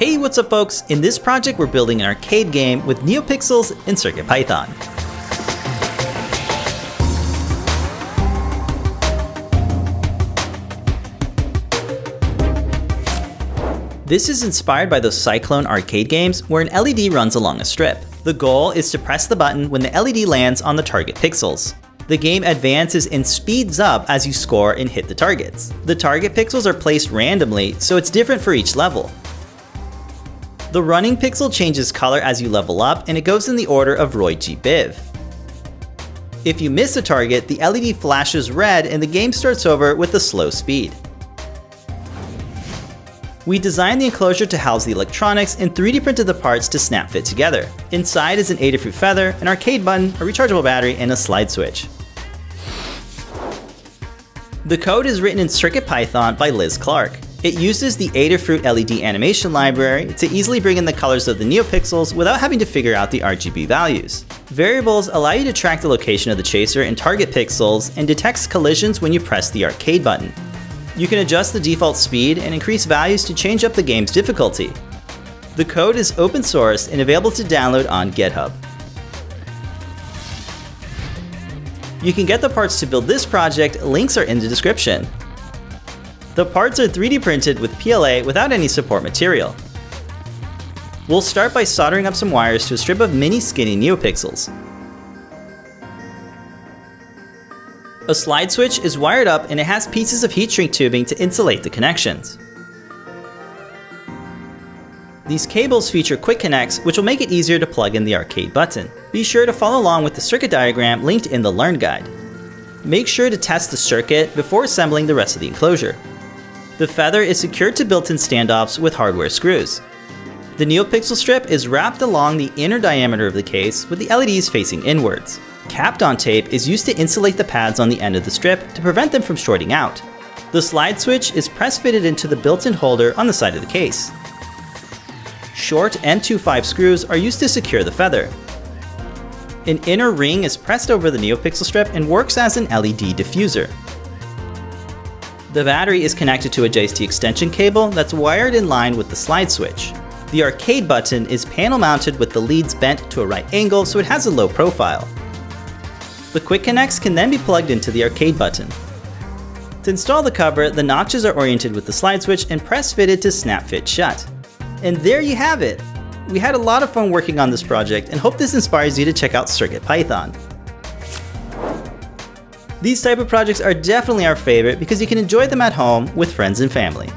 Hey, what's up folks? In this project we're building an arcade game with NeoPixels and CircuitPython. This is inspired by those Cyclone arcade games where an LED runs along a strip. The goal is to press the button when the LED lands on the target pixels. The game advances and speeds up as you score and hit the targets. The target pixels are placed randomly, so it's different for each level. The running pixel changes color as you level up, and it goes in the order of Roy G. Biv. If you miss a target, the LED flashes red and the game starts over with a slow speed. We designed the enclosure to house the electronics and 3D printed the parts to snap fit together. Inside is an Adafruit feather, an arcade button, a rechargeable battery, and a slide switch. The code is written in CircuitPython by Liz Clark. It uses the Adafruit LED animation library to easily bring in the colors of the NeoPixels without having to figure out the RGB values. Variables allow you to track the location of the chaser and target pixels and detects collisions when you press the arcade button. You can adjust the default speed and increase values to change up the game's difficulty. The code is open source and available to download on GitHub. You can get the parts to build this project, links are in the description. The parts are 3D printed with PLA without any support material. We'll start by soldering up some wires to a strip of mini skinny NeoPixels. A slide switch is wired up and it has pieces of heat shrink tubing to insulate the connections. These cables feature quick connects which will make it easier to plug in the arcade button. Be sure to follow along with the circuit diagram linked in the Learn Guide. Make sure to test the circuit before assembling the rest of the enclosure. The feather is secured to built-in standoffs with hardware screws. The NeoPixel strip is wrapped along the inner diameter of the case with the LEDs facing inwards. Kapton tape is used to insulate the pads on the end of the strip to prevent them from shorting out. The slide switch is press fitted into the built-in holder on the side of the case. Short N25 screws are used to secure the feather. An inner ring is pressed over the NeoPixel strip and works as an LED diffuser. The battery is connected to a JST extension cable that's wired in line with the slide switch. The arcade button is panel mounted with the leads bent to a right angle so it has a low profile. The quick connects can then be plugged into the arcade button. To install the cover, the notches are oriented with the slide switch and press fitted to snap fit shut. And there you have it! We had a lot of fun working on this project and hope this inspires you to check out CircuitPython. These type of projects are definitely our favorite because you can enjoy them at home with friends and family.